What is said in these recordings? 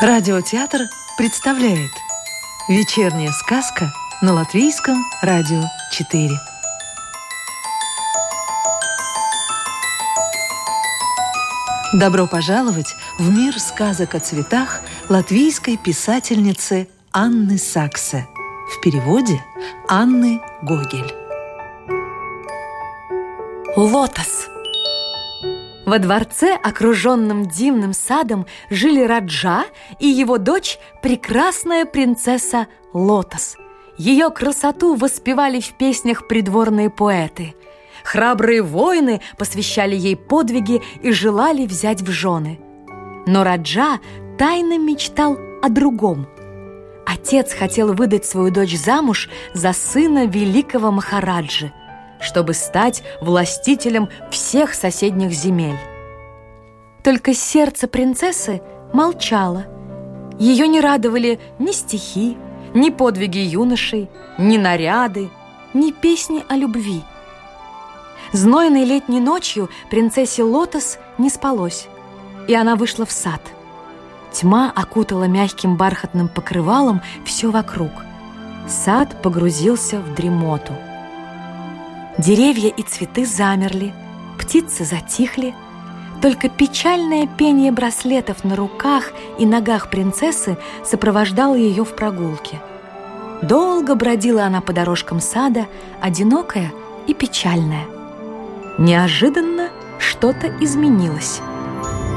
Радиотеатр представляет Вечерняя сказка на Латвийском радио 4 Добро пожаловать в мир сказок о цветах латвийской писательницы Анны Саксе В переводе Анны Гогель. Лотос Во дворце, окруженном дивным садом, жили Раджа и его дочь, прекрасная принцесса Лотос. Ее красоту воспевали в песнях придворные поэты. Храбрые воины посвящали ей подвиги и желали взять в жены. Но Раджа тайно мечтал о другом. Отец хотел выдать свою дочь замуж за сына великого Махараджи, чтобы стать властителем всех соседних земель. Только сердце принцессы молчало. Ее не радовали ни стихи, ни подвиги юношей, ни наряды, ни песни о любви – Знойной летней ночью принцессе Лотос не спалось, и она вышла в сад. Тьма окутала мягким бархатным покрывалом все вокруг. Сад погрузился в дремоту. Деревья и цветы замерли, птицы затихли, только печальное пение браслетов на руках и ногах принцессы сопровождало ее в прогулке. Долго бродила она по дорожкам сада, одинокая и печальная – Неожиданно что-то изменилось.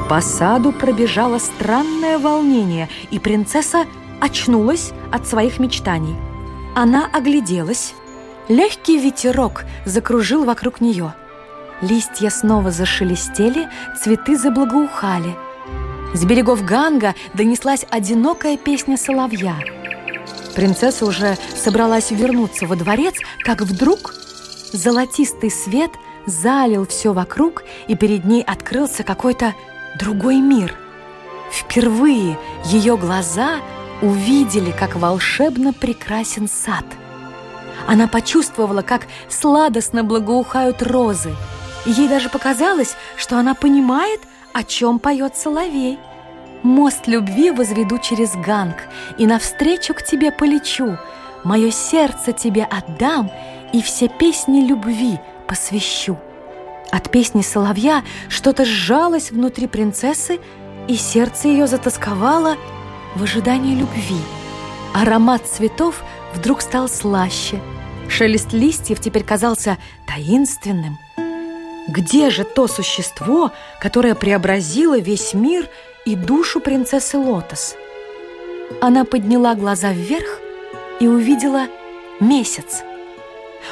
По саду пробежало странное волнение, и принцесса очнулась от своих мечтаний. Она огляделась. Легкий ветерок закружил вокруг нее. Листья снова зашелестели, цветы заблагоухали. С берегов Ганга донеслась одинокая песня соловья. Принцесса уже собралась вернуться во дворец, как вдруг золотистый свет – залил все вокруг, и перед ней открылся какой-то другой мир. Впервые ее глаза увидели, как волшебно прекрасен сад. Она почувствовала, как сладостно благоухают розы, ей даже показалось, что она понимает, о чем поет соловей. «Мост любви возведу через ганг, и навстречу к тебе полечу, мое сердце тебе отдам, и все песни любви – посвящу. От песни соловья что-то сжалось внутри принцессы, и сердце ее затасковало в ожидании любви. Аромат цветов вдруг стал слаще. Шелест листьев теперь казался таинственным. Где же то существо, которое преобразило весь мир и душу принцессы Лотос? Она подняла глаза вверх и увидела месяц –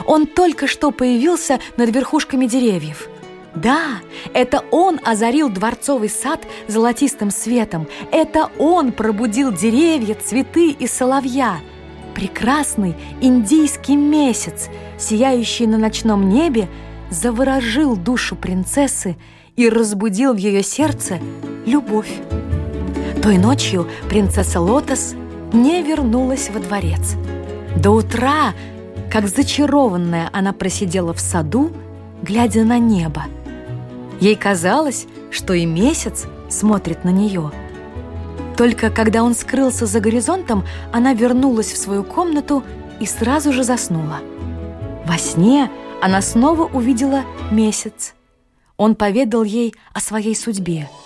он только что появился над верхушками деревьев. Да, это он озарил дворцовый сад золотистым светом. Это он пробудил деревья, цветы и соловья. Прекрасный индийский месяц, сияющий на ночном небе, заворожил душу принцессы и разбудил в ее сердце любовь. Той ночью принцесса Лотос не вернулась во дворец. До утра как зачарованная она просидела в саду, глядя на небо. Ей казалось, что и месяц смотрит на нее. Только когда он скрылся за горизонтом, она вернулась в свою комнату и сразу же заснула. Во сне она снова увидела месяц. Он поведал ей о своей судьбе –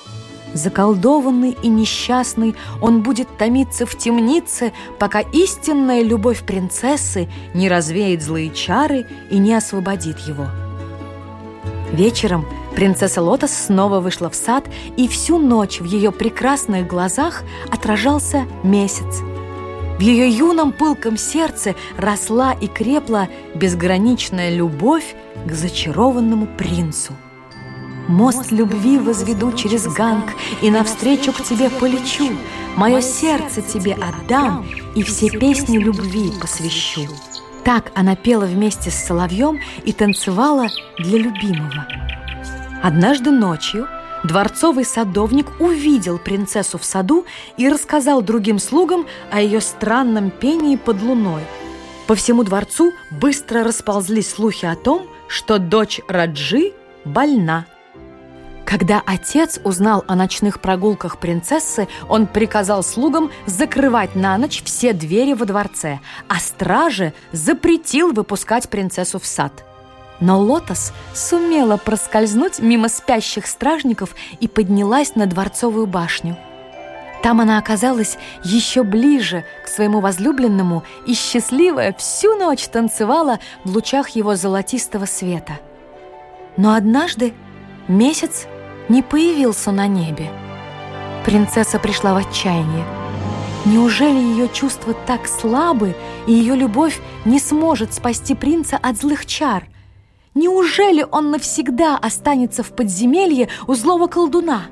Заколдованный и несчастный, он будет томиться в темнице, пока истинная любовь принцессы не развеет злые чары и не освободит его. Вечером принцесса Лотос снова вышла в сад, и всю ночь в ее прекрасных глазах отражался месяц. В ее юном пылком сердце росла и крепла безграничная любовь к зачарованному принцу. Мост любви возведу через ганг, И навстречу к тебе полечу. Мое сердце тебе отдам, И все песни любви посвящу. Так она пела вместе с соловьем и танцевала для любимого. Однажды ночью дворцовый садовник увидел принцессу в саду и рассказал другим слугам о ее странном пении под луной. По всему дворцу быстро расползлись слухи о том, что дочь Раджи больна. Когда отец узнал о ночных прогулках принцессы, он приказал слугам закрывать на ночь все двери во дворце, а страже запретил выпускать принцессу в сад. Но Лотос сумела проскользнуть мимо спящих стражников и поднялась на дворцовую башню. Там она оказалась еще ближе к своему возлюбленному и счастливая всю ночь танцевала в лучах его золотистого света. Но однажды месяц не появился на небе. Принцесса пришла в отчаяние. Неужели ее чувства так слабы, и ее любовь не сможет спасти принца от злых чар? Неужели он навсегда останется в подземелье у злого колдуна?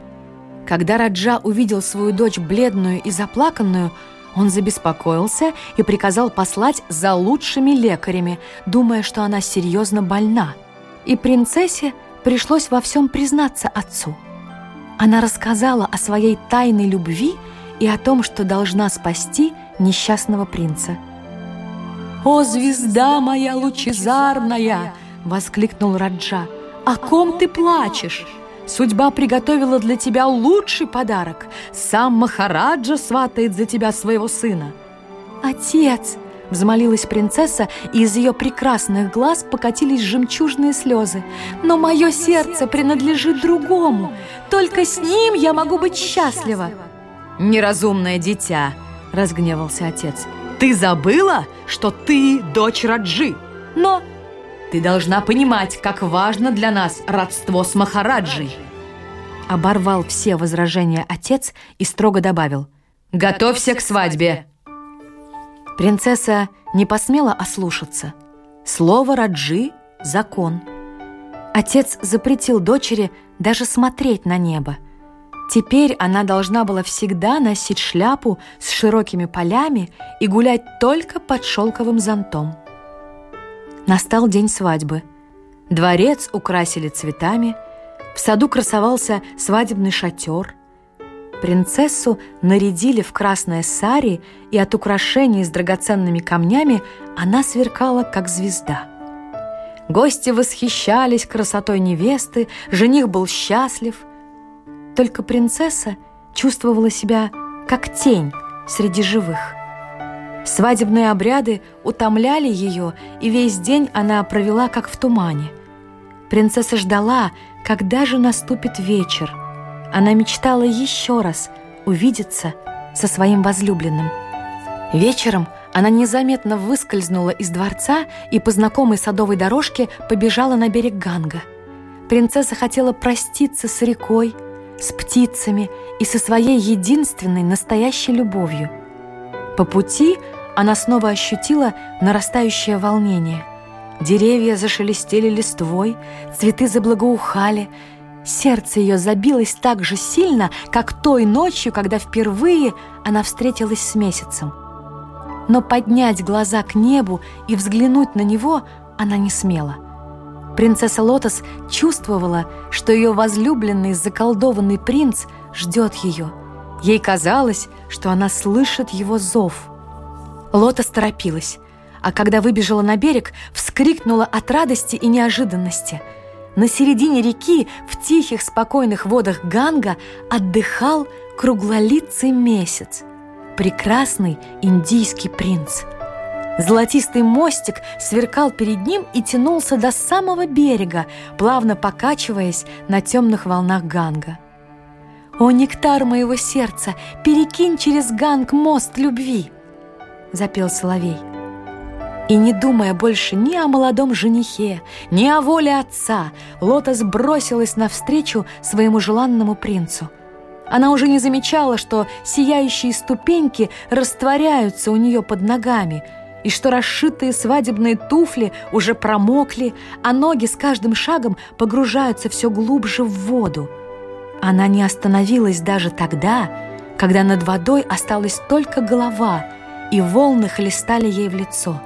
Когда Раджа увидел свою дочь бледную и заплаканную, он забеспокоился и приказал послать за лучшими лекарями, думая, что она серьезно больна. И принцессе пришлось во всем признаться отцу. Она рассказала о своей тайной любви и о том, что должна спасти несчастного принца. «О, звезда моя лучезарная!» — воскликнул Раджа. «О ком ты плачешь? Судьба приготовила для тебя лучший подарок. Сам Махараджа сватает за тебя своего сына». «Отец!» — взмолилась принцесса, и из ее прекрасных глаз покатились жемчужные слезы. «Но мое сердце принадлежит другому. Только с ним я могу быть счастлива». «Неразумное дитя!» — разгневался отец. «Ты забыла, что ты дочь Раджи? Но ты должна понимать, как важно для нас родство с Махараджей. Оборвал все возражения отец и строго добавил. Готовься к свадьбе. Принцесса не посмела ослушаться. Слово Раджи – закон. Отец запретил дочери даже смотреть на небо. Теперь она должна была всегда носить шляпу с широкими полями и гулять только под шелковым зонтом. Настал день свадьбы. Дворец украсили цветами, в саду красовался свадебный шатер. Принцессу нарядили в красное сари, и от украшений с драгоценными камнями она сверкала, как звезда. Гости восхищались красотой невесты, жених был счастлив. Только принцесса чувствовала себя как тень среди живых – Свадебные обряды утомляли ее, и весь день она провела как в тумане. Принцесса ждала, когда же наступит вечер. Она мечтала еще раз увидеться со своим возлюбленным. Вечером она незаметно выскользнула из дворца и по знакомой садовой дорожке побежала на берег Ганга. Принцесса хотела проститься с рекой, с птицами и со своей единственной настоящей любовью – по пути она снова ощутила нарастающее волнение. Деревья зашелестели листвой, цветы заблагоухали. Сердце ее забилось так же сильно, как той ночью, когда впервые она встретилась с месяцем. Но поднять глаза к небу и взглянуть на него она не смела. Принцесса Лотос чувствовала, что ее возлюбленный заколдованный принц ждет ее – Ей казалось, что она слышит его зов. Лота торопилась, а когда выбежала на берег, вскрикнула от радости и неожиданности. На середине реки, в тихих спокойных водах Ганга, отдыхал круглолицый месяц, прекрасный индийский принц. Золотистый мостик сверкал перед ним и тянулся до самого берега, плавно покачиваясь на темных волнах Ганга. «О, нектар моего сердца, перекинь через ганг мост любви!» Запел соловей. И не думая больше ни о молодом женихе, ни о воле отца, Лотос бросилась навстречу своему желанному принцу. Она уже не замечала, что сияющие ступеньки растворяются у нее под ногами, и что расшитые свадебные туфли уже промокли, а ноги с каждым шагом погружаются все глубже в воду – она не остановилась даже тогда, когда над водой осталась только голова, и волны хлестали ей в лицо.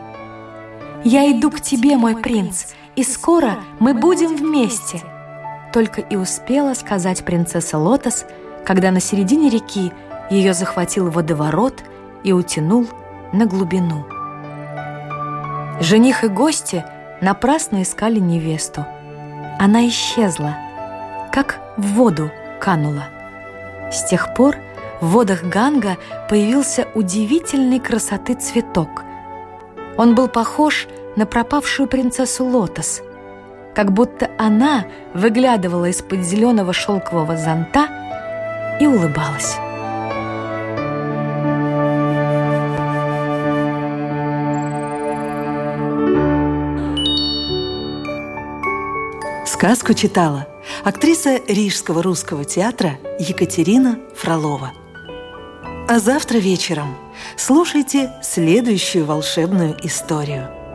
«Я иду к тебе, мой принц, и скоро мы будем вместе!» Только и успела сказать принцесса Лотос, когда на середине реки ее захватил водоворот и утянул на глубину. Жених и гости напрасно искали невесту. Она исчезла – как в воду канула. С тех пор в водах Ганга появился удивительной красоты цветок. Он был похож на пропавшую принцессу Лотос, как будто она выглядывала из-под зеленого шелкового зонта и улыбалась. Сказку читала актриса Рижского русского театра Екатерина Фролова. А завтра вечером слушайте следующую волшебную историю –